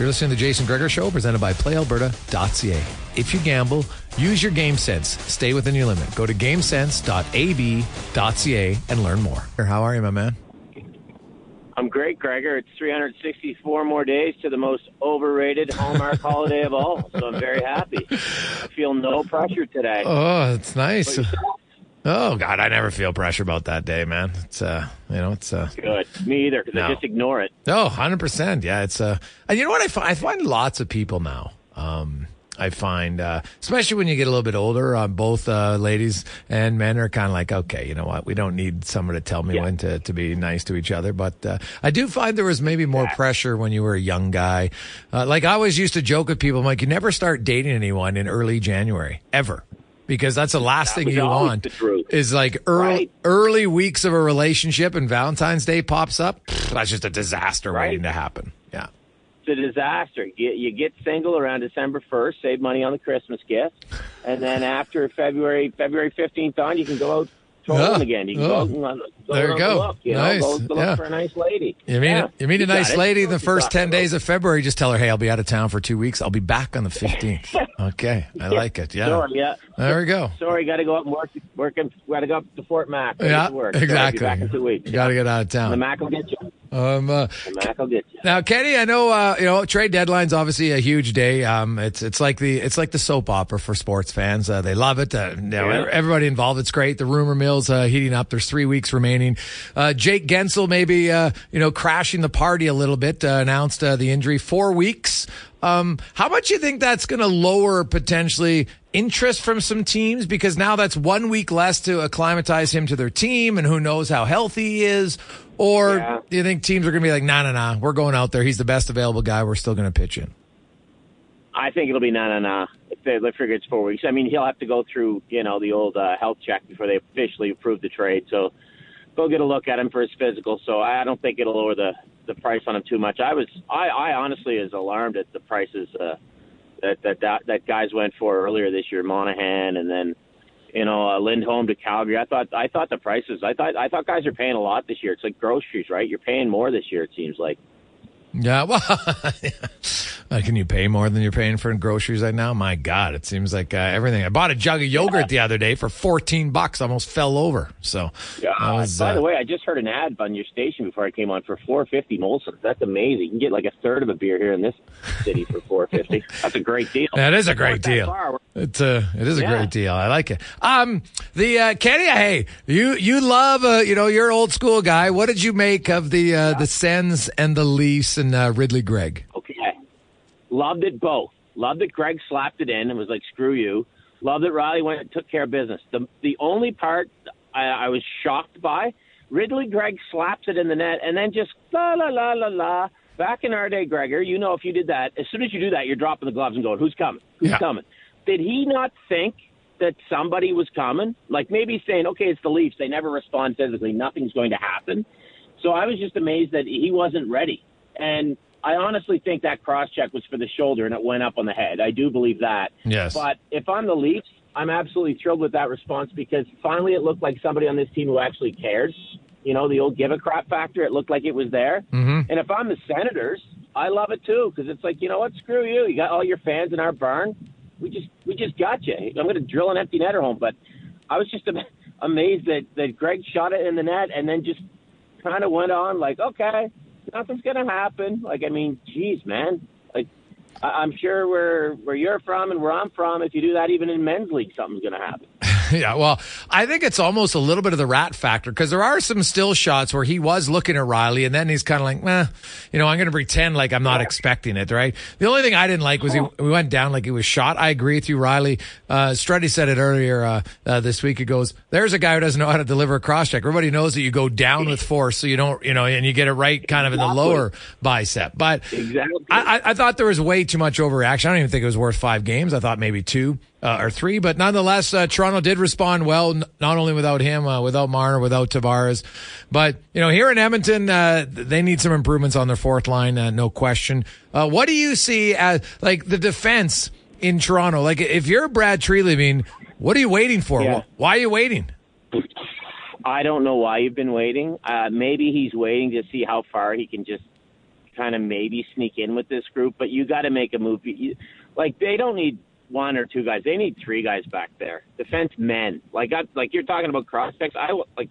You're listening to the Jason Gregor Show, presented by PlayAlberta.ca. If you gamble, use your game sense. Stay within your limit. Go to GameSense.ab.ca and learn more. How are you, my man? I'm great, Gregor. It's 364 more days to the most overrated Hallmark holiday of all, so I'm very happy. I feel no pressure today. Oh, it's nice. Oh God, I never feel pressure about that day, man. It's uh, you know, it's uh, Good. Me either, because No. I just ignore it. No, hundred percent. Yeah, it's uh, and you know what I find? I find lots of people now. Um, I find, uh, especially when you get a little bit older, uh, both uh, ladies and men are kind of like, okay, you know what? We don't need someone to tell me Yeah. when to, to be nice to each other. But uh, I do find there was maybe more pressure when you were a young guy. Uh, like I always used to joke with people, I'm like, you never start dating anyone in early January ever. Because that's the last thing you want is like early Right. early weeks of a relationship and Valentine's Day pops up. pfft, That's just a disaster Right. waiting to happen. Yeah. It's a disaster. You, you get single around December 1st, save money on the Christmas gift, and then after February February 15th on, you can go out trolling Yeah. again. You can Oh. go, go, go There you go. and Look, you Nice. know, Yeah. for a nice lady. You mean Yeah. you meet a nice lady the first ten days of February. Just tell her, hey, I'll be out of town for two weeks. I'll be back on the fifteenth. okay, I like it. Yeah, Sorry, yeah. there we go. Sorry, got to go up and work. Working, got to go up to Fort Mac. Yeah, work. Exactly. Back in two weeks. You got to get out of town. The town. Mac will get you. Um, uh, The Mac will get you. Now, Kenny, I know uh, you know trade deadline's obviously a huge day. Um, it's it's like the it's like the soap opera for sports fans. Uh, they love it. Uh, you know, Yeah. everybody involved. It's great. The rumor mill's uh, heating up. There's three weeks remaining. Uh, Jake Guentzel maybe uh, you know crashing the party a little bit. Uh, announced uh, the injury four weeks. Um, how much you think that's going to lower potentially interest from some teams because now that's one week less to acclimatize him to their team, and who knows how healthy he is. Or Yeah. do you think teams are going to be like, nah, nah, nah, we're going out there. He's the best available guy. We're still going to pitch in. I think it'll be no, no, no. If they, they figure it's four weeks, I mean, he'll have to go through, you know, the old uh, health check before they officially approve the trade. So go get a look at him for his physical. So I don't think it'll lower the the price on him too much. I was, I, I honestly is alarmed at the prices uh, that, that that that guys went for earlier this year, Monahan, and then you know uh, Lindholm to Calgary. I thought I thought the prices. I thought I thought guys are paying a lot this year. It's like groceries, right? You're paying more this year. It seems like. Yeah, well, Uh, can you pay more than you're paying for groceries right now? My God, it seems like uh, everything. I bought a jug of yogurt the other day for 14 bucks, almost fell over. So, Yeah. was, By uh, the way, I just heard an ad on your station before I came on for four fifty Molson. That's amazing. You can get like a third of a beer here in this city for four fifty. That's a great deal. That is a great deal. far. It's a it is a Yeah. great deal. I like it. Um, the uh, Kenny, hey, you you love uh, you know you're an old school guy. What did you make of the uh, the Sens and the Leafs and uh, Ridley Greig? Okay. Loved it both. Loved that Greig slapped it in and was like, "Screw you." Loved that Rielly went and took care of business. The the only part I, I was shocked by, Ridley Greig slaps it in the net and then just la la la la la. Back in our day, Gregor, you know if you did that, as soon as you do that, you're dropping the gloves and going, "Who's coming? Who's Yeah. coming?" Did he not think that somebody was coming? Like maybe saying, "Okay, it's the Leafs. They never respond physically. Nothing's going to happen." So I was just amazed that he wasn't ready. And I honestly think that cross check was for the shoulder and it went up on the head. I do believe that. Yes. But if I'm the Leafs, I'm absolutely thrilled with that response because finally it looked like somebody on this team who actually cared. You know, the old give a crap factor. It looked like it was there. Mm-hmm. And if I'm the Senators, I love it too because it's like, you know what? Screw you. You got all your fans in our barn. We just we just got you. I'm going to drill an empty netter home. But I was just amazed that that Greig shot it in the net and then just kind of went on like, okay, nothing's to happen. Like, I mean, geez, man. Like, I- I'm sure where where you're from and where I'm from, if you do that even in men's league, something's to happen. Yeah, well, I think it's almost a little bit of the rat factor because there are some still shots where he was looking at Rielly and then he's kind of like, eh, you know, I'm going to pretend like I'm not expecting it, right? The only thing I didn't like was he we went down like he was shot. I agree with you, Riley. Uh, Struddy said it earlier uh, uh, this week. It goes, there's a guy who doesn't know how to deliver a cross check. Everybody knows that you go down with force, so you don't, you know, and you get it right kind of in the lower bicep. But Exactly. I, I, I thought there was way too much overreaction. I don't even think it was worth five games. I thought maybe two uh, or three, but nonetheless, uh, Toronto did respond well. n- Not only without him, uh, without Marner, without Tavares, but you know, here in Edmonton, uh, they need some improvements on their fourth line, uh, no question. Uh, what do you see as like the defense in Toronto? Like, if you're Brad Treliving, what are you waiting for? Yeah. Why are you waiting? I don't know why you've been waiting. Uh, maybe he's waiting to see how far he can just kind of maybe sneak in with this group. But you got to make a move. You, like they don't need one or two guys; they need three guys back there. Defense men. Like I, like you're talking about cross checks. I like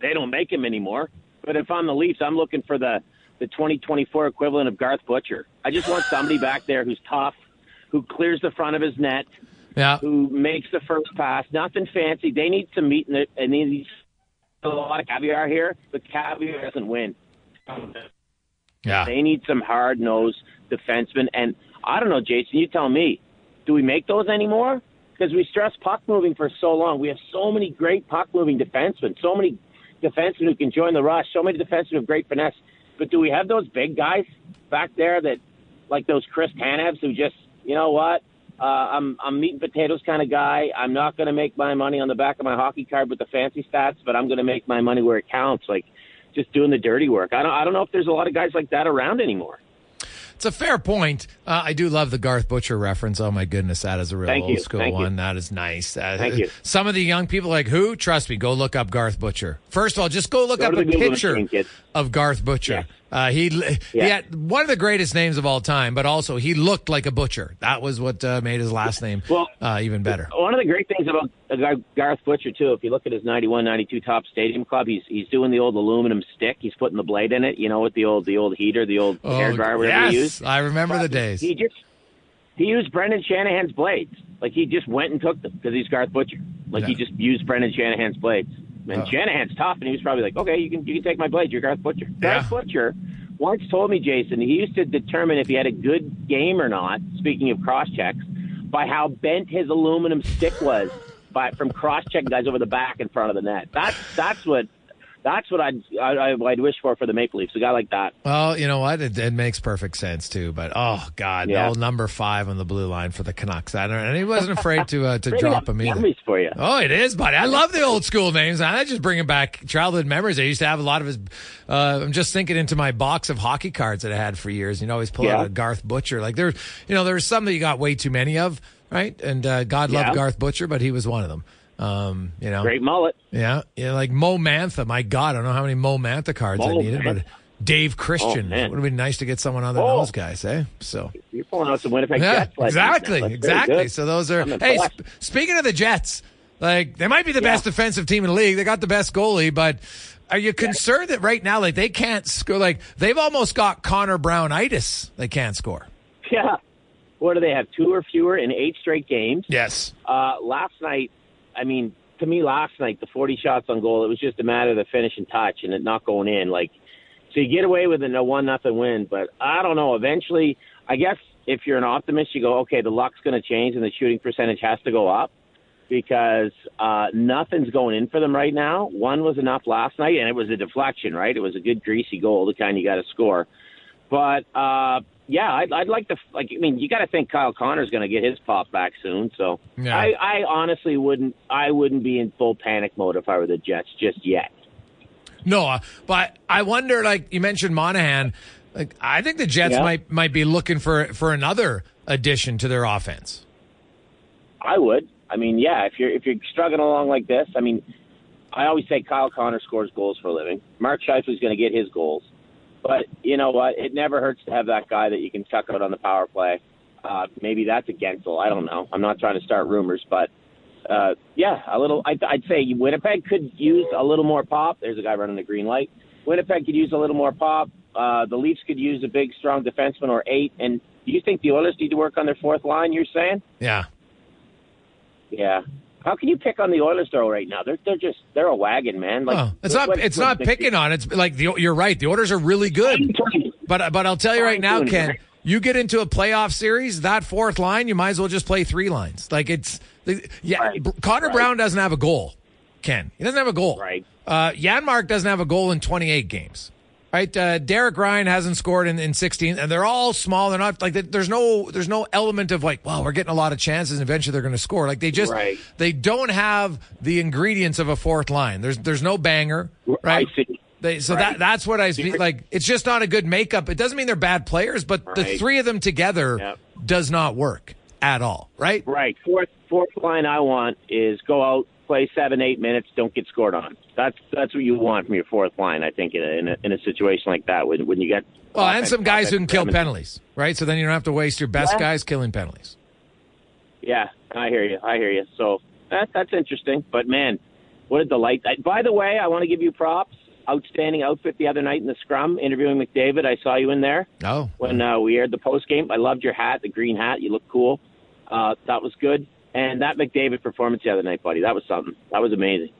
they don't make them anymore. But if I'm the Leafs, I'm looking for the the 2024 equivalent of Garth Butcher. I just want somebody back there who's tough, who clears the front of his net, Yeah, who makes the first pass. Nothing fancy. They need some meat in it, and they need a lot of caviar here, but caviar doesn't win. yeah. They need some hard nosed defensemen. And I don't know, Jason, you tell me, do we make those anymore? Because we stress puck moving for so long. We have so many great puck moving defensemen, so many defensemen who can join the rush, so many defensemen with great finesse. But do we have those big guys back there that, like those Chris Tanevs, who just, you know what? Uh, I'm I'm meat and potatoes kind of guy. I'm not going to make my money on the back of my hockey card with the fancy stats, but I'm going to make my money where it counts. Like just doing the dirty work. I don't I don't know if there's a lot of guys like that around anymore. It's a fair point. Uh, I do love the Garth Butcher reference. Oh my goodness, that is a real Thank old you. school Thank you. one. That is nice. Uh, Thank you. Some of the young people like who? Trust me, go look up Garth Butcher. First of all, just go look Go up a picture of Garth Butcher. Uh, he he Yeah. had one of the greatest names of all time, but also he looked like a butcher. That was what uh, made his last name Well- uh, even better. One of the great things about uh, Garth Butcher too, if you look at his 91, 92 Topps stadium club, he's he's doing the old aluminum stick. He's putting the blade in it, you know, with the old the old heater, the old hair dryer, whatever Oh, yes, he used. I remember the days. He just he used Brendan Shanahan's blades. Like he just went and took them because he's Garth Butcher. Like he just used Brendan Shanahan's blades. And Oh. Shanahan's tough, and he was probably like, "Okay, you can you can take my blade. You're Garth Butcher." Yeah. Garth Butcher once told me, Jason, he used to determine if he had a good game or not. Speaking of cross checks, by how bent his aluminum stick was, by from cross checking guys over the back in front of the net. That's that's what that's what I'd I, I'd wish for for the Maple Leafs. A guy like that. Well, you know what? It, it makes perfect sense too. But oh god, Yeah. no number five on the blue line for the Canucks. I don't, and he wasn't afraid to uh, to Bring drop him either. for you. Oh, it is, buddy. I love the old school names. I just bringing back childhood memories. I used to have a lot of his. Uh, I'm just thinking into my box of hockey cards that I had for years. You know, always pull Yeah. out a Garth Butcher. Like there, you know, there's some that you got way too many of, right? And uh, God Yeah. loved Garth Butcher, but he was one of them. Um, you know, Great mullet. yeah, yeah, like Mo Mantha. My God, I don't know how many Mo Mantha cards I Mo needed, but Dave Christian. Oh, man. Would have been nice to get someone other than Oh. those guys, eh? So. You're pulling out some Winnipeg Yeah, Jets. exactly, now. That's very exactly. So those are. Hey, sp- speaking of the Jets, like they might be the Yeah. best defensive team in the league. They got the best goalie, but are you concerned that right now, like they can't score? Like they've almost got Connor Brown itis. They can't score. yeah. What do they have? Two or fewer in eight straight games. Yes. Uh, last night, I mean, to me, last night the 40 shots on goal. It was just a matter of the finishing touch and it not going in. Like, so you get away with a no one nothing win, but I don't know. Eventually, I guess if you're an optimist, you go, okay, the luck's going to change and the shooting percentage has to go up because uh, nothing's going in for them right now. One was enough last night, and it was a deflection, right? It was a good greasy goal, the kind you got to score. But uh, yeah, I'd, I'd like to like. I mean, you got to think Kyle Connor's going to get his pop back soon. So Yeah. I, I honestly wouldn't. I wouldn't be in full panic mode if I were the Jets just yet. No, uh, but I wonder. Like you mentioned, Monahan. Like I think the Jets Yeah. might might be looking for for another addition to their offense. I would. I mean, yeah, if you're if you're struggling along like this, I mean, I always say Kyle Connor scores goals for a living. Mark Scheifele's going to get his goals, but you know what? It never hurts to have that guy that you can chuck out on the power play. Uh, maybe that's a Guentzel. I don't know. I'm not trying to start rumors, but uh, yeah, a little. I'd, I'd say Winnipeg could use a little more pop. There's a guy running the green light. Winnipeg could use a little more pop. Uh, the Leafs could use a big, strong defenseman or eight. And do you think the Oilers need to work on their fourth line? You're saying? Yeah. Yeah. How can you pick on the Oilers though right now? They're they're just they're a wagon, man. Like Oh, it's not. what- It's what- not picking on. It's like the, you're right. The Oilers are really good, but but I'll tell you right now, Ken. right? You get into a playoff series, that fourth line, you might as well just play three lines. Like it's, yeah. Right, Connor right. Brown doesn't have a goal. Ken, he doesn't have a goal. Right. Uh, Janmark doesn't have a goal in 28 games. Right. Uh, Derek Ryan hasn't scored in, in 16, and they're all small. They're not like there's no there's no element of like, wow, we're getting a lot of chances, and eventually they're going to score. Like they just Right. they don't have the ingredients of a fourth line. There's there's no banger. Right. I see. They, so Right. that that's what I feel like. It's just not a good makeup. It doesn't mean they're bad players, but the three of them together Yep. does not work at all. Right? Right. Fourth fourth line I want is go out, play seven, eight minutes, don't get scored on. That's that's what you want from your fourth line. I think in a, in a, in a situation like that when when you get Well, and some guys who can kill penalties. Right? So then you don't have to waste your best Yeah. guys killing penalties. Yeah, I hear you. I hear you. So that that's interesting. But man, what a delight! I, by the way, I want to give you props. Outstanding outfit the other night in the scrum, interviewing McDavid. I saw you in there Oh, when uh, we aired the post game. I loved your hat, the green hat. You look cool. Uh, that was good. And that McDavid performance the other night, buddy, that was something. That was amazing.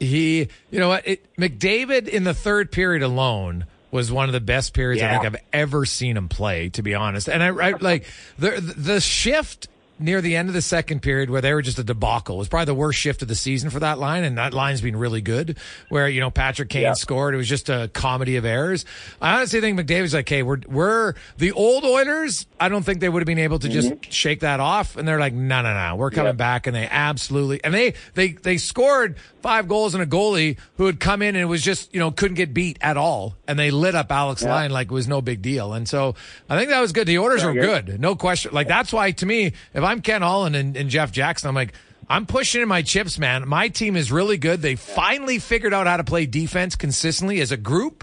He. You know what? It, McDavid in the third period alone was one of the best periods I think I've ever seen him play. To be honest, and I, I like the the shift. Near the end of the second period, where they were just a debacle, was probably the worst shift of the season for that line, and that line's been really good. Where you know Patrick Kane Yeah. scored, it was just a comedy of errors. I honestly think McDavid's like, hey, we're we're the old Oilers. I don't think they would have been able to just mm-hmm. shake that off, and they're like, no, no, no, we're coming Yeah. back, and they absolutely and they they they scored five goals and a goalie who had come in and was just you know couldn't get beat at all, and they lit up Alex Yeah. Line like it was no big deal, and so I think that was good. The Oilers were good. good, no question. Like that's why to me, if I'm Ken Holland and, and Jeff Jackson, I'm like. I'm pushing in my chips, man. My team is really good. They finally figured out how to play defense consistently as a group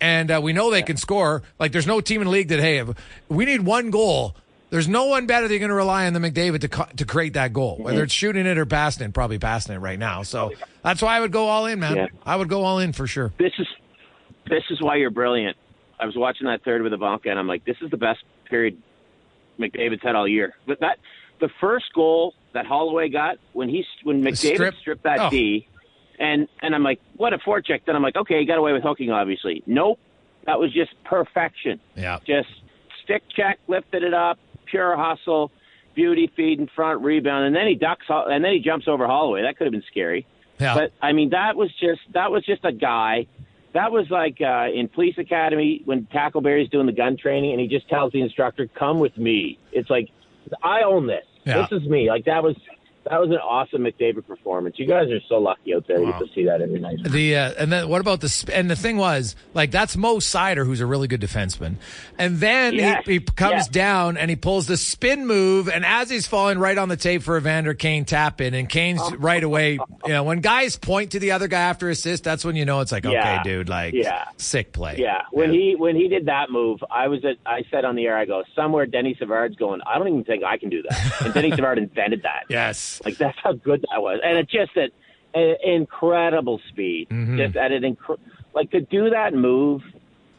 and uh, we know they can score. Like, there's no team in the league that hey, if we need one goal. There's no one better they're going to rely on the McDavid to co- to create that goal, whether it's shooting it or passing it. Probably passing it right now. So that's why I would go all in, man. Yeah. I would go all in for sure. This is this is why you're brilliant. I was watching that third with Ivanka, and I'm like, this is the best period McDavid's had all year. But that the first goal that Holloway got when he when McDavid strip? stripped that Oh. D, and and I'm like, what a forecheck. Then I'm like, okay, he got away with hooking, obviously. Nope, that was just perfection. Yeah. Just stick check, lifted it up, pure hustle, beauty feed in front, rebound, and then he ducks, and then he jumps over Holloway. That could have been scary. Yeah. But I mean, that was just that was just a guy. That was like uh, in police academy when Tackleberry's doing the gun training, and he just tells the instructor, "Come with me." It's like I own this. Yeah. This is me. Like that was that was an awesome McDavid performance. You guys are so lucky out there. You get to see that every night. The uh, and then what about the sp- and the thing was like that's Mo Seider who's a really good defenseman, and then Yes. he, he comes Yes. down and he pulls the spin move, and as he's falling right on the tape for Evander Kane tap in, and Kane's right away. You know when guys point to the other guy after assist, that's when you know it's like okay, Yeah. dude, like Yeah. sick play. Yeah, when he when he did that move, I was at. I said on the air, I go somewhere. Denny Savard's going. I don't even think I can do that. And Denny Savard invented that. yes, Like that's how good that was, and it mm-hmm. just at an incredible speed, just at an inc- like to do that move,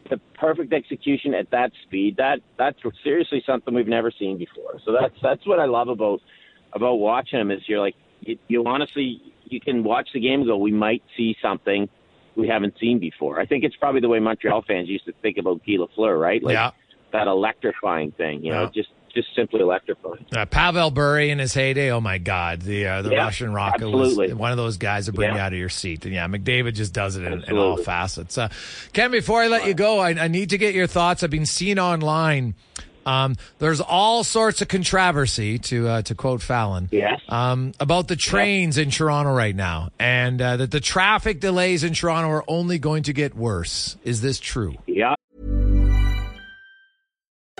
the perfect execution at that speed. That that's seriously something we've never seen before. So that's that's what I love about about watching him is you're like you, you honestly you can watch the game and go we might see something we haven't seen before. I think it's probably the way Montreal fans used to think about Guy Lafleur, right? Like Yeah. that electrifying thing. You know, Yeah. just just simply electrifying. Uh, Pavel Bure in his heyday, oh my God, the uh, the Yeah, Russian rocket was absolutely. one of those guys that bring you out of your seat. And yeah, McDavid just does it in, in all facets. Uh, Ken, before I let you go, I, I need to get your thoughts. I've been seeing online. Um, there's all sorts of controversy, to uh, to quote Fallon, Yes. um, about the trains in Toronto right now, and uh, that the traffic delays in Toronto are only going to get worse. Is this true? Yeah.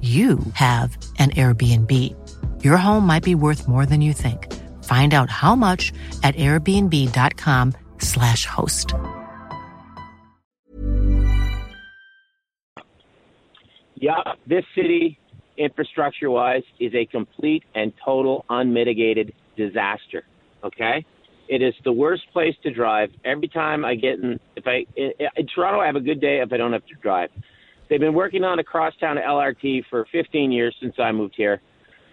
you have an Airbnb. Your home might be worth more than you think. Find out how much at airbnb.com/slash host. Yeah, this city, infrastructure wise, is a complete and total unmitigated disaster. Okay? It is the worst place to drive. Every time I get in, if I, in, in Toronto, I have a good day if I don't have to drive. They've been working on a crosstown LRT for 15 years since I moved here.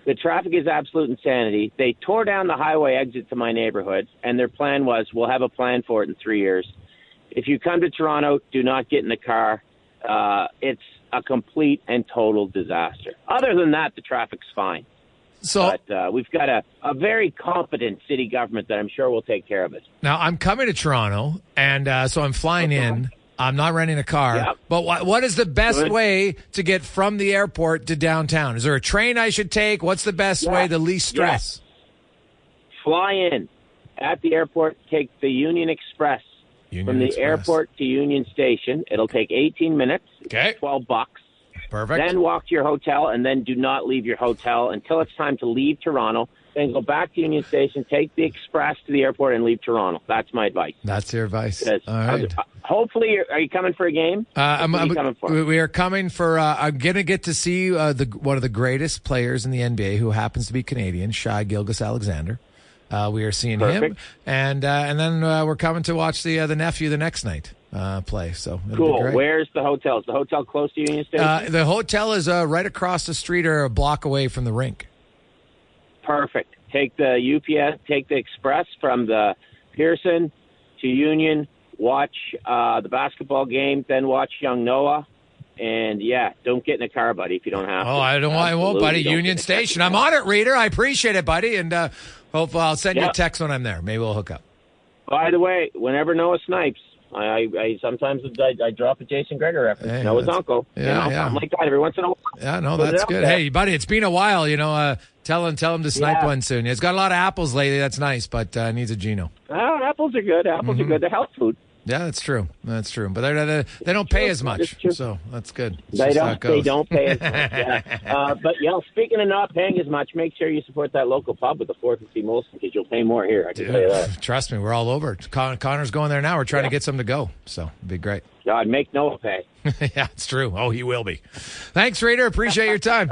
The traffic is absolute insanity. They tore down the highway exit to my neighborhood, and their plan was we'll have a plan for it in three years. If you come to Toronto, do not get in the car. Uh, it's a complete and total disaster. Other than that, the traffic's fine. So But uh, we've got a, a very competent city government that I'm sure will take care of it. Now I'm coming to Toronto, and uh, so I'm flying in. I'm not renting a car. Yep. But what, what is the best Good. way to get from the airport to downtown? Is there a train I should take? What's the best way, the least stress? Fly in at the airport, take the Union Express Union from the Express. airport to Union Station. It'll take 18 minutes, Okay. 12 bucks. Perfect. Then walk to your hotel, and then do not leave your hotel until it's time to leave Toronto. Then go back to Union Station, take the express to the airport, and leave Toronto. That's my advice. That's your advice. All right. uh, hopefully, you're, are you coming for a game? Uh, I'm, What are you I'm- coming for? we- are coming for. Uh, I'm gonna get to see uh, the one of the greatest players in the NBA, who happens to be Canadian, Shai Gilgeous-Alexander. Uh, we are seeing him, and uh, and then uh, we're coming to watch the uh, the nephew the next night uh, play. So it'll be Cool. Where's the hotel? Is the hotel close to Union Station? Uh, the hotel is uh, right across the street or a block away from the rink. Perfect. Take the UPS, take the express from the Pearson to Union. Watch uh, the basketball game, then watch Young Noah. And yeah, don't get in a car, buddy, if you don't have to. Oh, I don't. I won't, buddy. don't Union get in a car. Station. I'm on it, reader. I appreciate it, buddy, and uh, hope I'll send you a text when I'm there. Maybe we'll hook up. By the way, whenever Noah snipes, I, I, I sometimes I, I drop a Jason Gregor reference. Hey, Noah's that's- uncle. yeah, you know, yeah. something like that every once in a while. Yeah, no, that's good. there. Hey, buddy, it's been a while. You know, uh, tell him tell him to snipe Yeah. one soon. It's got a lot of apples lately. That's nice, but uh, needs a Gino. Oh, apples are good. Apples Mm-hmm. are good. They're health food. Yeah, that's true. That's true. But they're, they're, they don't pay as much, so that's good. It's They don't. They don't pay as much. Yeah. Uh, but you know, speaking of not paying as much, make sure you support that local pub with the 450 Molson because you'll pay more here. I can tell you that. trust me, we're all over. it. Con- Connor's going there now. We're trying to get some to go, so it'd be great. God, make Noah pay. yeah, it's true. Oh, he will be. Thanks, Reader. Appreciate your time.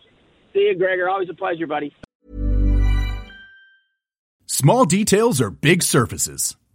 See you, Gregor. Always a pleasure, buddy. Small details are big surfaces.